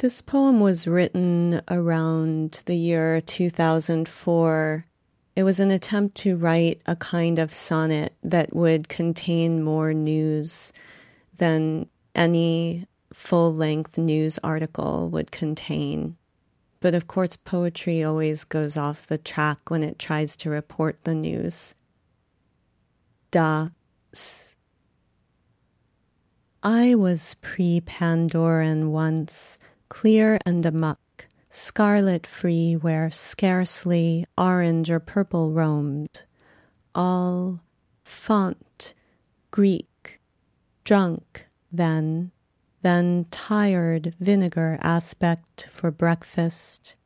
This poem was written around the year 2004. It was an attempt to write a kind of sonnet that would contain more news than any full length news article would contain. But of course, poetry always goes off the track when it tries to report the news. Da. I was pre Pandoran once clear and amuck, scarlet free where scarcely orange or purple roamed, all font, Greek, drunk then, then tired vinegar aspect for breakfast.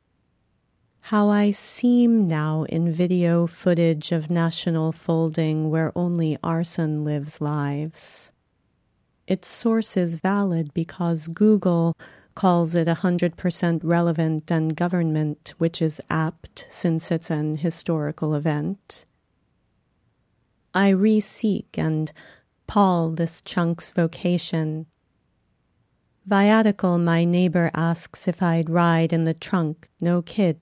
How I seem now in video footage of national folding where only arson lives lives. Its source is valid because Google calls it 100% relevant and government, which is apt since it's an historical event. I re-seek and pall this chunk's vocation. Viatical, my neighbor asks if I'd ride in the trunk, no kid.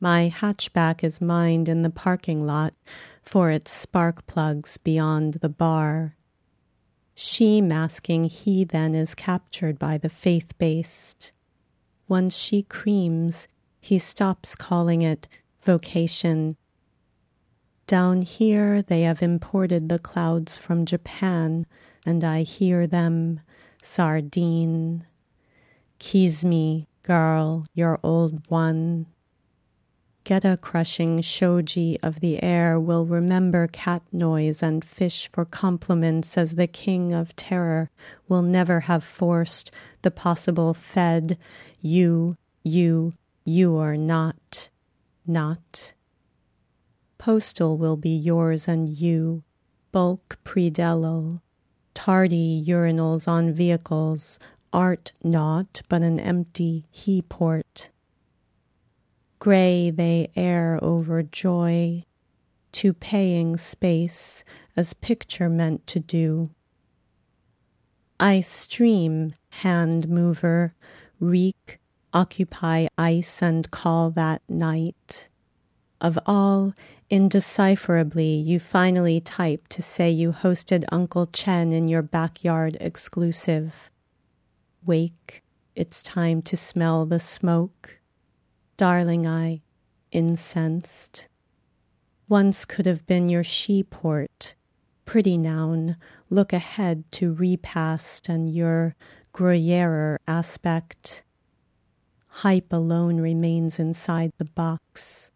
My hatchback is mined in the parking lot for its spark plugs beyond the bar. She masking he then is captured by the faith based. Once she creams, he stops calling it vocation. Down here they have imported the clouds from Japan, and I hear them sardine. Kiss me, girl, your old one. Geta crushing shoji of the air will remember cat noise and fish for compliments as the king of terror will never have forced the possible fed. You, you, you are not, not. Postal will be yours and you, bulk predelal, tardy urinals on vehicles, art not but an empty he port Gray they air over joy, to paying space as picture meant to do. I stream, hand mover, reek, occupy ice and call that night. Of all, indecipherably, you finally type to say you hosted Uncle Chen in your backyard exclusive. Wake, it's time to smell the smoke darling I, incensed. Once could have been your she port, pretty noun, look ahead to repast and your Gruyere aspect. Hype alone remains inside the box.